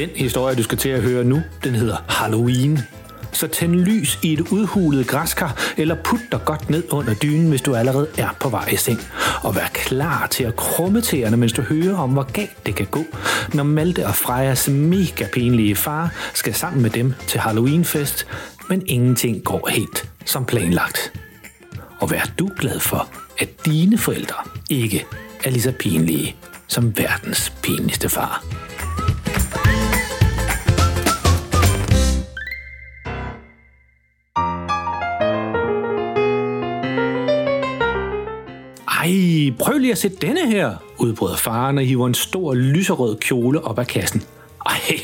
Den historie, du skal til at høre nu, den hedder Halloween. Så tænd lys i et udhulet græskar, eller put dig godt ned under dynen, hvis du allerede er på vej i seng. Og vær klar til at krumme tæerne, mens du hører om, hvor galt det kan gå, når Malte og Frejas mega pinlige far skal sammen med dem til Halloweenfest, men ingenting går helt som planlagt. Og vær du glad for, at dine forældre ikke er lige så pinlige som verdens pinligste far. Prøv lige at se denne her, udbryder faren og hiver en stor lyserød kjole op af kassen. Ej,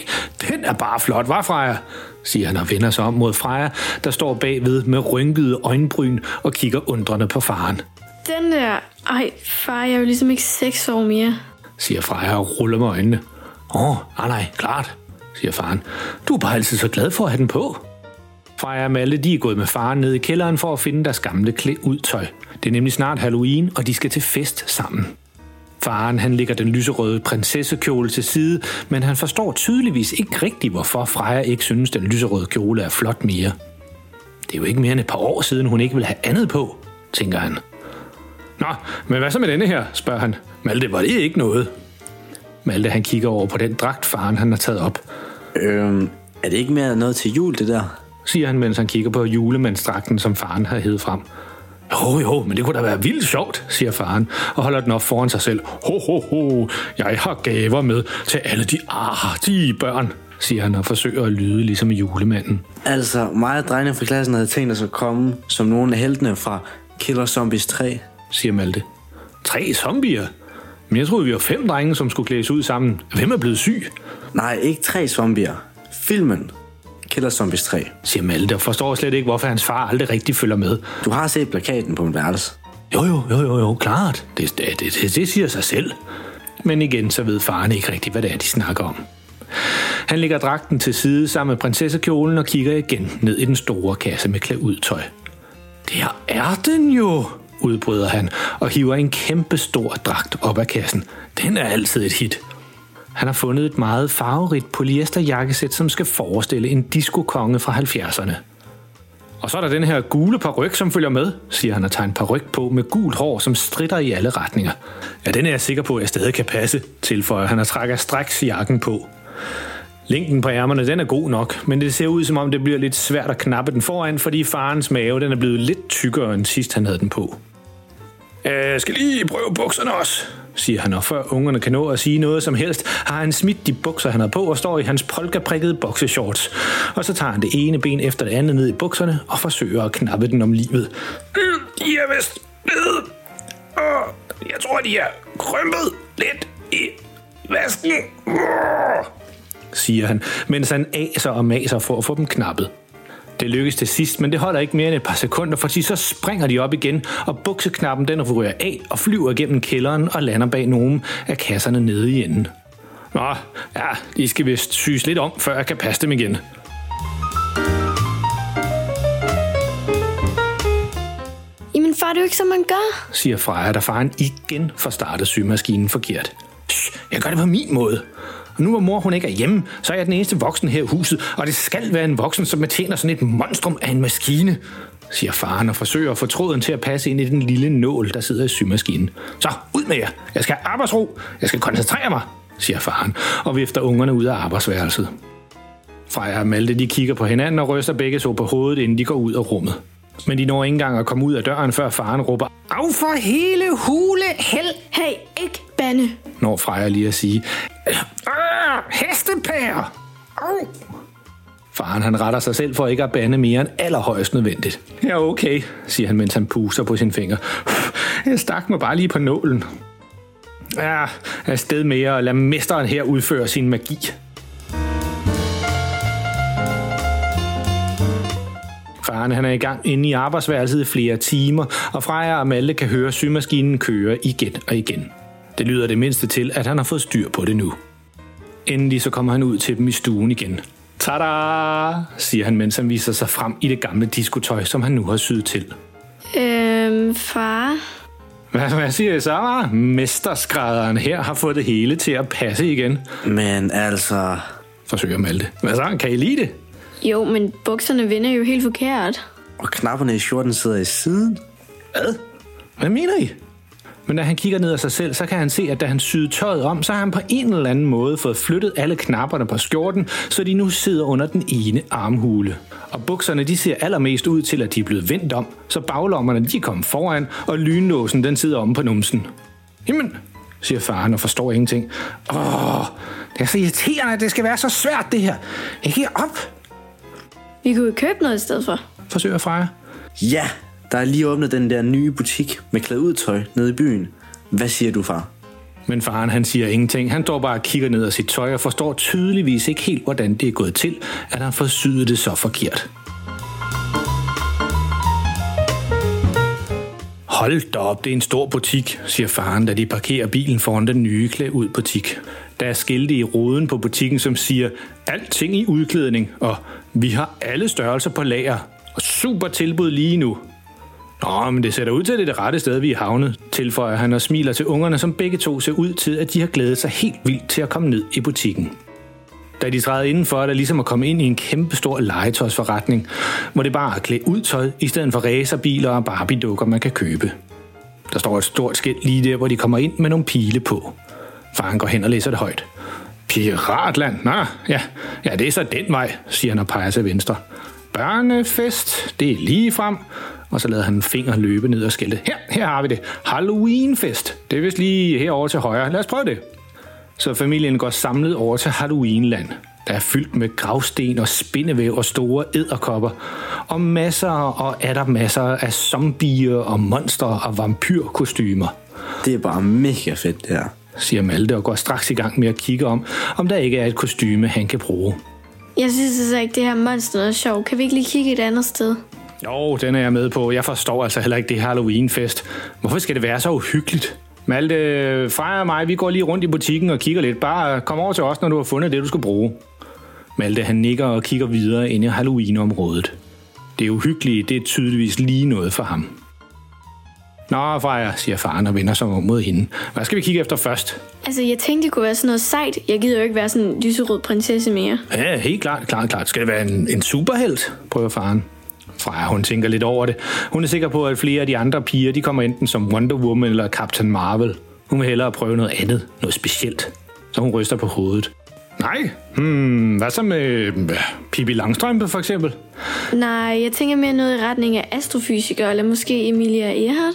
den er bare flot, var Freja? siger han og vender sig om mod Freja, der står bagved med rynkede øjenbryn og kigger undrende på faren. Den der... Ej, far, jeg er jo ligesom ikke seks år mere. siger Freja og ruller med øjnene. Åh, oh, nej, nej, klart, siger faren. Du er bare altid så glad for at have den på. Freja og Malte, de er gået med faren ned i kælderen for at finde deres gamle klæ ud tøj. Det er nemlig snart Halloween, og de skal til fest sammen. Faren han lægger den lyserøde prinsessekjole til side, men han forstår tydeligvis ikke rigtigt, hvorfor Freja ikke synes, den lyserøde kjole er flot mere. Det er jo ikke mere end et par år siden, hun ikke vil have andet på, tænker han. Nå, men hvad så med denne her, spørger han. Malte, var det ikke noget? Malte han kigger over på den dragt, faren han har taget op, Øhm, er det ikke mere noget til jul, det der? siger han, mens han kigger på julemandsdragten, som faren har hævet frem. Jo, jo, men det kunne da være vildt sjovt, siger faren, og holder den op foran sig selv. Ho, ho, ho, jeg har gaver med til alle de artige børn, siger han og forsøger at lyde ligesom julemanden. Altså, mig og drengene fra klassen havde tænkt os at komme som nogle af heltene fra Killer Zombies 3. siger Malte. Tre zombier? Men jeg troede, vi var fem drenge, som skulle klædes ud sammen. Hvem er blevet syg? Nej, ikke tre zombier. Filmen. Killer Zombies 3. siger Malte og forstår slet ikke, hvorfor hans far aldrig rigtig følger med. Du har set plakaten på min værelse. Jo, jo, jo, jo, jo, klart. Det, det, det, det, siger sig selv. Men igen, så ved faren ikke rigtigt, hvad det er, de snakker om. Han lægger dragten til side sammen med prinsessekjolen og kigger igen ned i den store kasse med klæd ud tøj. Der er den jo, udbryder han og hiver en kæmpe stor dragt op af kassen. Den er altid et hit. Han har fundet et meget farverigt polyesterjakkesæt, som skal forestille en diskokonge fra 70'erne. Og så er der den her gule paryk, som følger med, siger han og tager en paryk på med gult hår, som stritter i alle retninger. Ja, den er jeg sikker på, at jeg stadig kan passe, tilføjer han og trækker straks jakken på. Længden på ærmerne, den er god nok, men det ser ud som om, det bliver lidt svært at knappe den foran, fordi farens mave, den er blevet lidt tykkere end sidst, han havde den på. Jeg skal lige prøve bukserne også, siger han, og før ungerne kan nå at sige noget som helst, har han smidt de bukser, han har på, og står i hans polkaprikkede bokseshorts. Og så tager han det ene ben efter det andet ned i bukserne, og forsøger at knappe den om livet. "Øh, De er vist nede. Jeg tror, de er krympet lidt i vasken. Åh," siger han, mens han aser og maser for at få dem knappet. Det lykkes til sidst, men det holder ikke mere end et par sekunder, fordi så springer de op igen, og bukseknappen den ryger af og flyver gennem kælderen og lander bag nogle af kasserne nede i enden. Nå, ja, de skal vist syes lidt om, før jeg kan passe dem igen. Jamen far, det er jo ikke, som man gør. siger Freja, da faren igen får startet symaskinen forkert. Shh, jeg gør det på min måde. Og nu hvor mor hun ikke er hjemme, så er jeg den eneste voksen her i huset, og det skal være en voksen, som betjener sådan et monstrum af en maskine, siger faren og forsøger at få tråden til at passe ind i den lille nål, der sidder i symaskinen. Så ud med jer. Jeg skal have arbejdsro. Jeg skal koncentrere mig, siger faren, og vifter ungerne ud af arbejdsværelset. Freja og Malte de kigger på hinanden og ryster begge så på hovedet, inden de går ud af rummet. Men de når ikke engang at komme ud af døren, før faren råber, Af for hele hule hel, Hey, ikke bande. Når Freja lige at sige, "Ah, Hestepære! Au! Faren han retter sig selv for ikke at bande mere end allerhøjst nødvendigt. Ja, okay, siger han, mens han puster på sin finger. Jeg stak mig bare lige på nålen. Ja, afsted med jer og lad mesteren her udføre sin magi. Faren han er i gang inde i arbejdsværelset i flere timer, og Freja og Malte kan høre symaskinen køre igen og igen. Det lyder det mindste til, at han har fået styr på det nu. Endelig så kommer han ud til dem i stuen igen. Tada! siger han, mens han viser sig frem i det gamle diskotøj, som han nu har syet til. Øhm, far. Hvad, hvad siger jeg så? hva'? Mesterskrædderen her har fået det hele til at passe igen, Men altså... forsøger Malte. Hvad så? Kan I lide det? Jo, men bukserne vender jo helt forkert. Og knapperne i skjorten sidder i siden. Hvad? Hvad mener I? Men da han kigger ned af sig selv, så kan han se, at da han syede tøjet om, så har han på en eller anden måde fået flyttet alle knapperne på skjorten, så de nu sidder under den ene armhule. Og bukserne de ser allermest ud til, at de er blevet vendt om, så baglommerne de er kommet foran, og lynnåsen den sidder omme på numsen. Jamen, siger faren og forstår ingenting. Åh, det er så irriterende, at det skal være så svært det her. Jeg giver op, Vi kunne jo købe noget i stedet for. forsøger Freja. Ja, der er lige åbnet den der nye butik med klædudtøj nede i byen. Hvad siger du, far? Men faren han siger ingenting. Han står bare og kigger ned af sit tøj og forstår tydeligvis ikke helt, hvordan det er gået til, at han får syet det så forkert. Hold da op, det er en stor butik, siger faren, da de parkerer bilen foran den nye klæd ud butik. Der er skilte i ruden på butikken, som siger, alting i udklædning, og vi har alle størrelser på lager, og super tilbud lige nu. Nå, men det ser da ud til, at det er det rette sted, vi er havnet, tilføjer han og smiler til ungerne, som begge to ser ud til, at de har glædet sig helt vildt til at komme ned i butikken. Da de træder indenfor, er der ligesom at komme ind i en kæmpe stor legetøjsforretning, hvor det bare er klæde ud tøj, i stedet for racerbiler og Barbie-dukker, man kan købe. Der står et stort skilt lige der, hvor de kommer ind med nogle pile på. Faren går hen og læser det højt. Piratland? Nå, ja, ja, det er så den vej, siger han og peger til venstre. Børnefest, det er lige frem. Og så lader han en finger løbe ned og skiltet. Her, her har vi det. Halloweenfest. Det er vist lige herovre til højre. Lad os prøve det. Så familien går samlet over til Halloweenland. Der er fyldt med gravsten og spindevæv og store æderkopper. Og masser og er der masser af zombier og monstre og vampyrkostymer Det er bare mega fedt, det her. siger Malte og går straks i gang med at kigge om, om der ikke er et kostyme, han kan bruge. Jeg synes altså ikke, det her monster er sjovt. Kan vi ikke lige kigge et andet sted? Jo, den er jeg med på. Jeg forstår altså heller ikke det Halloween-fest. Hvorfor skal det være så uhyggeligt? Malte, Freja og mig, vi går lige rundt i butikken og kigger lidt. Bare kom over til os, når du har fundet det, du skal bruge. Malte, han nikker og kigger videre ind i Halloween-området. Det uhyggelige, det er tydeligvis lige noget for ham. Nå, Freja, siger faren og vender sig om mod hende. Hvad skal vi kigge efter først? Altså, jeg tænkte, det kunne være sådan noget sejt. Jeg gider jo ikke være sådan en lyserød prinsesse mere. Ja, helt klart, klart, klart. Skal det være en, en superhelt, prøver faren. Freja, hun tænker lidt over det. Hun er sikker på, at flere af de andre piger, de kommer enten som Wonder Woman eller Captain Marvel. Hun vil hellere prøve noget andet, noget specielt. Så hun ryster på hovedet. Nej, hmm, hvad så med øh, Pippi Langstrømpe for eksempel? Nej, jeg tænker mere noget i retning af astrofysiker, eller måske Emilia Earhart.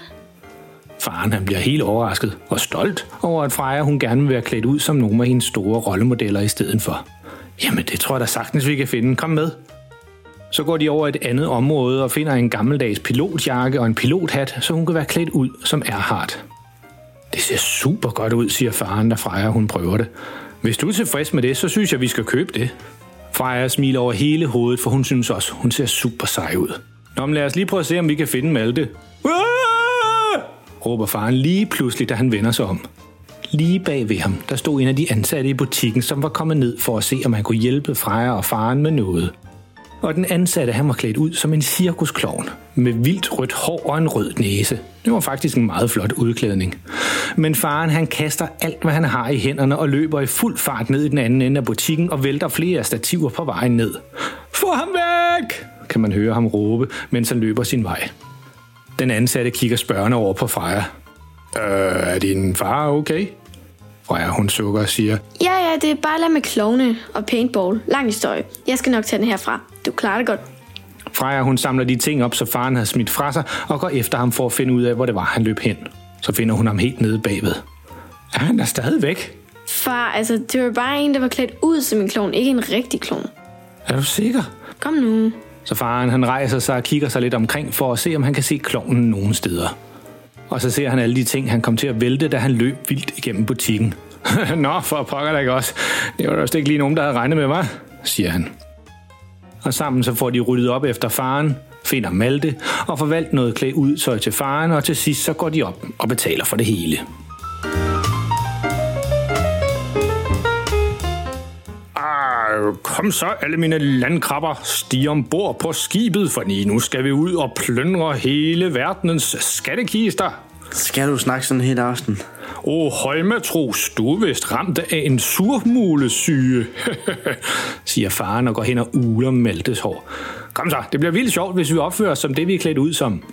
Faren han bliver helt overrasket og stolt over, at Freja hun gerne vil være klædt ud som nogle af hendes store rollemodeller i stedet for. Jamen, det tror jeg da sagtens, vi kan finde. Kom med. Så går de over et andet område og finder en gammeldags pilotjakke og en pilothat, så hun kan være klædt ud som Erhardt. Det ser super godt ud, siger faren, da Freja hun prøver det. Hvis du er tilfreds med det, så synes jeg, vi skal købe det. Freja smiler over hele hovedet, for hun synes også, hun ser super sej ud. Nå, men lad os lige prøve at se, om vi kan finde Malte. Ah! råber faren lige pludselig, da han vender sig om. Lige bag ved ham, der stod en af de ansatte i butikken, som var kommet ned for at se, om han kunne hjælpe Freja og faren med noget. Og den ansatte, han var klædt ud som en cirkusklovn, med vildt rødt hår og en rød næse. Det var faktisk en meget flot udklædning. Men faren, han kaster alt, hvad han har i hænderne og løber i fuld fart ned i den anden ende af butikken og vælter flere stativer på vejen ned. Få ham væk! kan man høre ham råbe, mens han løber sin vej. Den ansatte kigger spørgende over på Freja. Øh, er din far okay? Freja, hun sukker og siger, Ja, ja, det er bare lad med klovne og paintball. Lang historie. Jeg skal nok tage den herfra. Du klarer det godt. Freja, hun samler de ting op, så faren har smidt fra sig, og går efter ham for at finde ud af, hvor det var, han løb hen. Så finder hun ham helt nede bagved. Er han der stadig væk? Far, altså, det var bare en, der var klædt ud som en klovn, ikke en rigtig klovn. Er du sikker? Kom nu. Så faren han rejser sig og kigger sig lidt omkring for at se, om han kan se klovnen nogen steder. Og så ser han alle de ting, han kom til at vælte, da han løb vildt igennem butikken. Nå, for pokker da ikke også. Det var da også ikke lige nogen, der havde regnet med mig, siger han. Og sammen så får de ryddet op efter faren, finder Malte og får valgt noget klæd ud så til faren, og til sidst så går de op og betaler for det hele. Kom så, alle mine landkrabber, stig ombord på skibet, for nu skal vi ud og plyndre hele verdens skattekister. Skal du snakke sådan helt aften? Åh, oh, højmatros, du er vist ramt af en surmulesyge, siger faren og går hen og uler Maltes hår. Kom så, det bliver vildt sjovt, hvis vi opfører os som det, vi er klædt ud som.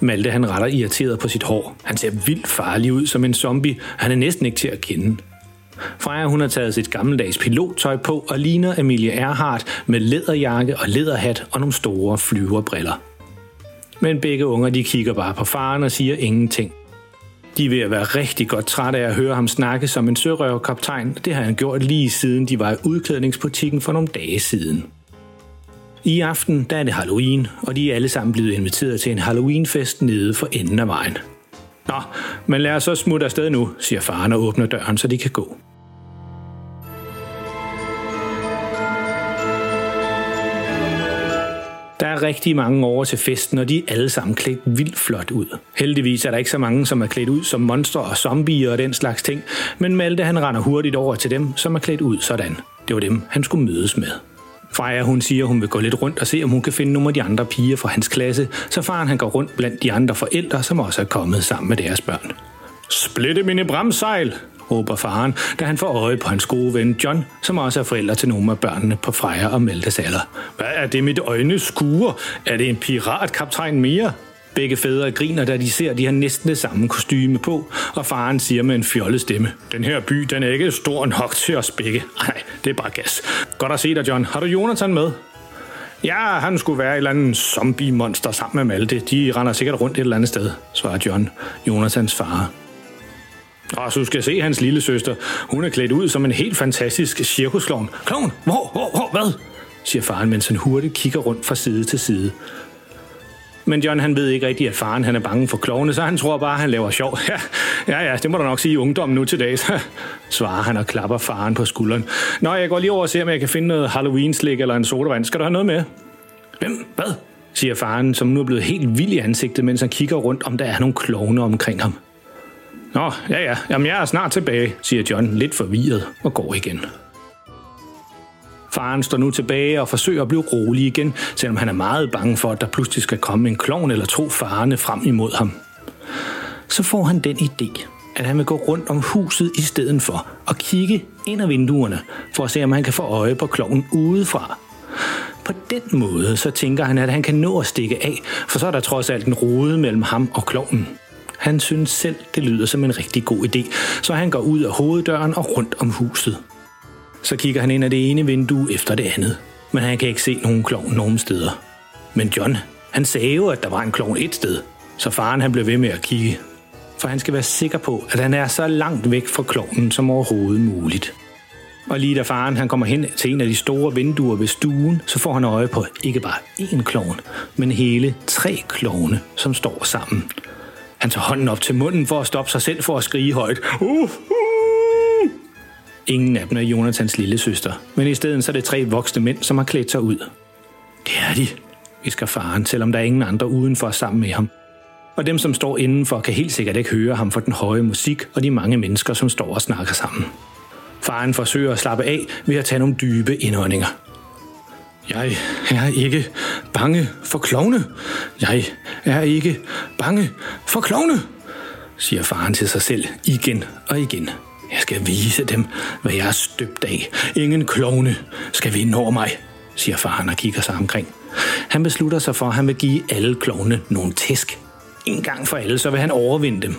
Malte han retter irriteret på sit hår. Han ser vildt farlig ud som en zombie. Han er næsten ikke til at kende. Freja hun har taget sit gammeldags pilottøj på og ligner Emilie Erhardt med læderjakke og læderhat og nogle store flyverbriller. Men begge unger de kigger bare på faren og siger ingenting. De er ved at være rigtig godt trætte af at høre ham snakke som en sørøverkaptajn. Det har han gjort lige siden de var i udklædningsbutikken for nogle dage siden. I aften der er det Halloween, og de er alle sammen blevet inviteret til en Halloweenfest nede for enden af vejen. Nå, men lad os så smutte afsted nu, siger faren og åbner døren, så de kan gå. Er rigtig mange over til festen, og de er alle sammen klædt vildt flot ud. Heldigvis er der ikke så mange, som er klædt ud som monstre og zombier og den slags ting, men Malte han render hurtigt over til dem, som er klædt ud sådan. Det var dem, han skulle mødes med. Freja hun siger, hun vil gå lidt rundt og se, om hun kan finde nogle af de andre piger fra hans klasse, så faren han går rundt blandt de andre forældre, som også er kommet sammen med deres børn. Splitte mine bremsejl, råber faren, da han får øje på hans gode ven John, som også er forælder til nogle af børnene på Freja og Maltes alder. Hvad er det mit øjne skuer? Er det en piratkaptajn mere? Begge fædre griner, da de ser, at de har næsten det samme kostyme på, og faren siger med en fjollet stemme, Den her by, den er ikke stor nok til os begge. Nej, det er bare gas. Godt at se dig, John. Har du Jonathan med? Ja, han skulle være et eller andet zombie-monster sammen med Malte. De render sikkert rundt et eller andet sted, svarer John, Jonathans far. Og så du skal se hans lille søster. Hun er klædt ud som en helt fantastisk cirkusklovn. Klovn? Hvor, hvor, hvor, hvad? siger faren, mens han hurtigt kigger rundt fra side til side. Men John han ved ikke rigtigt, at faren han er bange for klovne, så han tror bare, at han laver sjov. Ja, ja, ja det må du nok sige i ungdommen nu til dags, svarer han og klapper faren på skulderen. Nå, jeg går lige over og ser, om jeg kan finde noget Halloween-slik eller en sodavand. Skal du have noget med? Hvem? Hvad? siger faren, som nu er blevet helt vild i ansigtet, mens han kigger rundt, om der er nogle klovne omkring ham. Nå, ja ja, jamen jeg er snart tilbage, siger John lidt forvirret og går igen. Faren står nu tilbage og forsøger at blive rolig igen, selvom han er meget bange for, at der pludselig skal komme en klovn eller to farerne frem imod ham. Så får han den idé, at han vil gå rundt om huset i stedet for og kigge ind ad vinduerne, for at se, om han kan få øje på klovnen udefra. På den måde så tænker han, at han kan nå at stikke af, for så er der trods alt en rode mellem ham og klovnen. Han synes selv, det lyder som en rigtig god idé, så han går ud af hoveddøren og rundt om huset. Så kigger han ind ad det ene vindue efter det andet, men han kan ikke se nogen klovn nogen steder. Men John, han sagde jo, at der var en klovn et sted, så faren han blev ved med at kigge. For han skal være sikker på, at han er så langt væk fra klovnen som overhovedet muligt. Og lige da faren han kommer hen til en af de store vinduer ved stuen, så får han øje på ikke bare én klovn, men hele tre klovne, som står sammen. Han tager hånden op til munden for at stoppe sig selv for at skrige højt. Uh, uh. Ingen af dem er Jonathans lille søster, men i stedet så er det tre voksne mænd, som har klædt sig ud. Det er de, visker faren, selvom der er ingen andre udenfor sammen med ham. Og dem, som står indenfor, kan helt sikkert ikke høre ham for den høje musik og de mange mennesker, som står og snakker sammen. Faren forsøger at slappe af ved at tage nogle dybe indåndinger. Jeg er ikke bange for klovne. Jeg er ikke bange for klovne, siger faren til sig selv igen og igen. Jeg skal vise dem, hvad jeg er støbt af. Ingen klovne skal vinde over mig, siger faren og kigger sig omkring. Han beslutter sig for, at han vil give alle klovne nogle tæsk. En gang for alle, så vil han overvinde dem.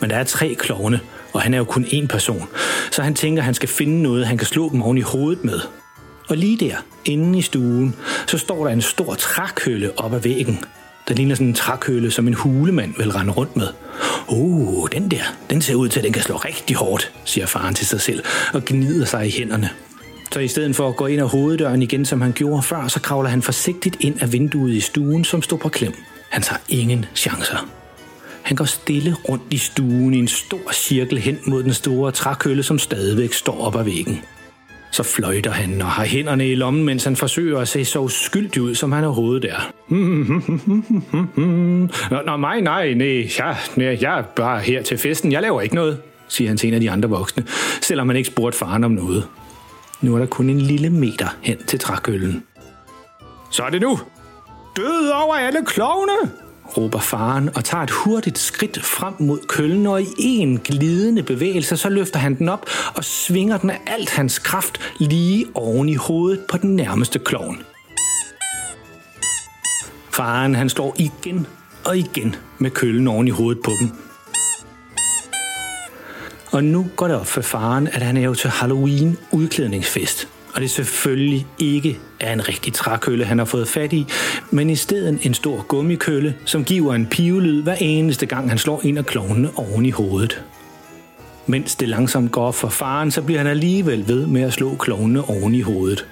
Men der er tre klovne, og han er jo kun én person. Så han tænker, at han skal finde noget, han kan slå dem oven i hovedet med. Og lige der, inde i stuen, så står der en stor trækølle op ad væggen. Der ligner sådan en trækølle, som en hulemand vil rende rundt med. Oh, den der, den ser ud til, at den kan slå rigtig hårdt, siger faren til sig selv og gnider sig i hænderne. Så i stedet for at gå ind ad hoveddøren igen, som han gjorde før, så kravler han forsigtigt ind af vinduet i stuen, som stod på klem. Han tager ingen chancer. Han går stille rundt i stuen i en stor cirkel hen mod den store trækølle, som stadigvæk står op ad væggen. Så fløjter han og har hænderne i lommen, mens han forsøger at se så uskyldig ud, som han overhovedet er. Nå, nå nej, nej, nej, ja, nej, jeg er bare her til festen. Jeg laver ikke noget, siger han til en af de andre voksne, selvom han ikke spurgte faren om noget. Nu er der kun en lille meter hen til trækøllen. Så er det nu! Død over alle klovne! Råber faren og tager et hurtigt skridt frem mod køllen, og i en glidende bevægelse, så løfter han den op og svinger den af alt hans kraft lige oven i hovedet på den nærmeste klovn. Faren han slår igen og igen med køllen oven i hovedet på dem. Og nu går det op for faren, at han er jo til Halloween udklædningsfest. Og det selvfølgelig ikke er en rigtig trækølle, han har fået fat i, men i stedet en stor gummikølle, som giver en pivelyd hver eneste gang, han slår en af klovnene oven i hovedet. Mens det langsomt går for faren, så bliver han alligevel ved med at slå klovnene oven i hovedet.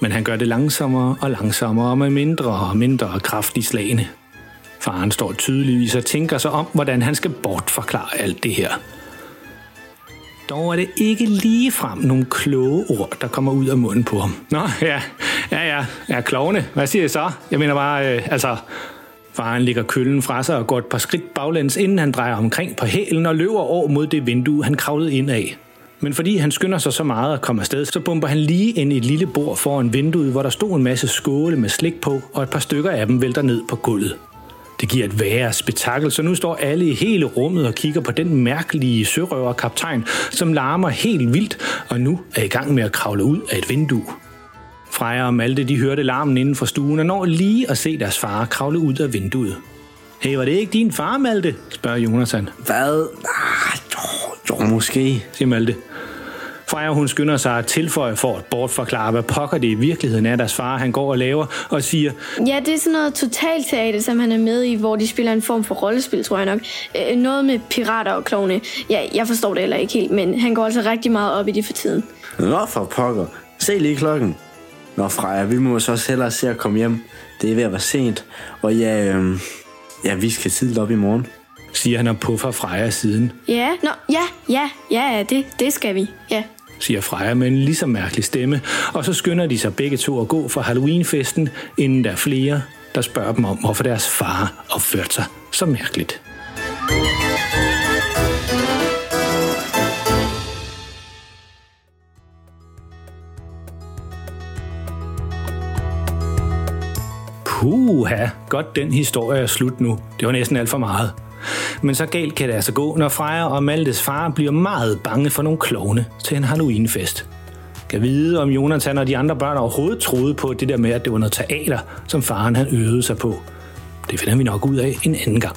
Men han gør det langsommere og langsommere og med mindre og mindre kraft i slagene. Faren står tydeligvis og tænker sig om, hvordan han skal bortforklare alt det her – dog er det ikke lige frem nogle kloge ord, der kommer ud af munden på ham. Nå, ja, ja, ja, ja, klovne. Hvad siger jeg så? Jeg mener bare, øh, altså, Faren ligger køllen fra sig og går et par skridt baglæns, inden han drejer omkring på hælen og løber over mod det vindue, han kravlede ind af. Men fordi han skynder sig så meget at komme afsted, så bomber han lige ind i et lille bord foran vinduet, hvor der stod en masse skåle med slik på, og et par stykker af dem vælter ned på gulvet. Det giver et værre spektakel, så nu står alle i hele rummet og kigger på den mærkelige sørøverkaptajn, som larmer helt vildt og nu er i gang med at kravle ud af et vindue. Freja og Malte de hørte larmen inden for stuen og når lige at se deres far kravle ud af vinduet. Hey, var det ikke din far, Malte? spørger Jonathan. Hvad? Ah, jo, jo, måske. siger Malte. Freja hun skynder sig at tilføje for at bortforklare, hvad pokker det i virkeligheden er, deres far han går og laver, og siger... Ja, det er sådan noget totalteater, som han er med i, hvor de spiller en form for rollespil, tror jeg nok. Øh, noget med pirater og klovne. Ja, jeg forstår det heller ikke helt, men han går altså rigtig meget op i det for tiden. Nå for pokker. Se lige klokken. Nå Freja, vi må så også hellere se at komme hjem. Det er ved at være sent. Og ja, øhm, ja vi skal tidligt op i morgen. Siger han og puffer Freja siden. Ja, nå, ja, ja, ja, det, det skal vi, ja siger Freja med en lige så mærkelig stemme, og så skynder de sig begge to at gå fra Halloweenfesten, inden der er flere, der spørger dem om, hvorfor deres far opførte sig så mærkeligt. Puha, godt den historie er slut nu. Det var næsten alt for meget. Men så galt kan det altså gå, når Freja og Maltes far bliver meget bange for nogle klovne til en Halloweenfest. Kan vide, om Jonathan og de andre børn overhovedet troede på det der med, at det var noget teater, som faren han øvede sig på. Det finder vi nok ud af en anden gang.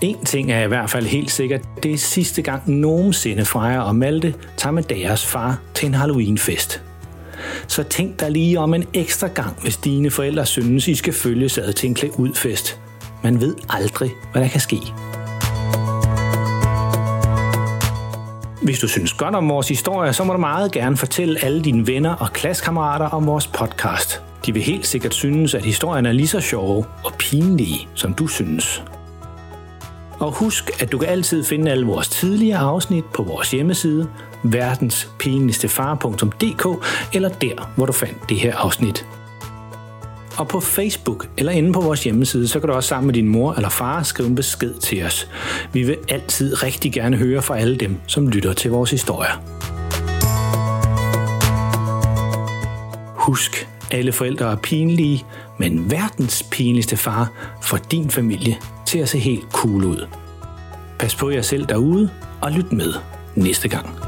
En ting er i hvert fald helt sikkert, det er sidste gang nogensinde Freja og Malte tager med deres far til en Halloweenfest. Så tænk dig lige om en ekstra gang, hvis dine forældre synes, I skal følges ad til en klæd ud fest. Man ved aldrig, hvad der kan ske. Hvis du synes godt om vores historie, så må du meget gerne fortælle alle dine venner og klassekammerater om vores podcast. De vil helt sikkert synes, at historien er lige så sjove og pinlige, som du synes. Og husk, at du kan altid finde alle vores tidligere afsnit på vores hjemmeside, verdenspinligstefar.dk eller der, hvor du fandt det her afsnit. Og på Facebook eller inde på vores hjemmeside, så kan du også sammen med din mor eller far skrive en besked til os. Vi vil altid rigtig gerne høre fra alle dem, som lytter til vores historier. Husk, alle forældre er pinlige, men verdens pinligste far får din familie til at se helt cool ud. Pas på jer selv derude, og lyt med næste gang.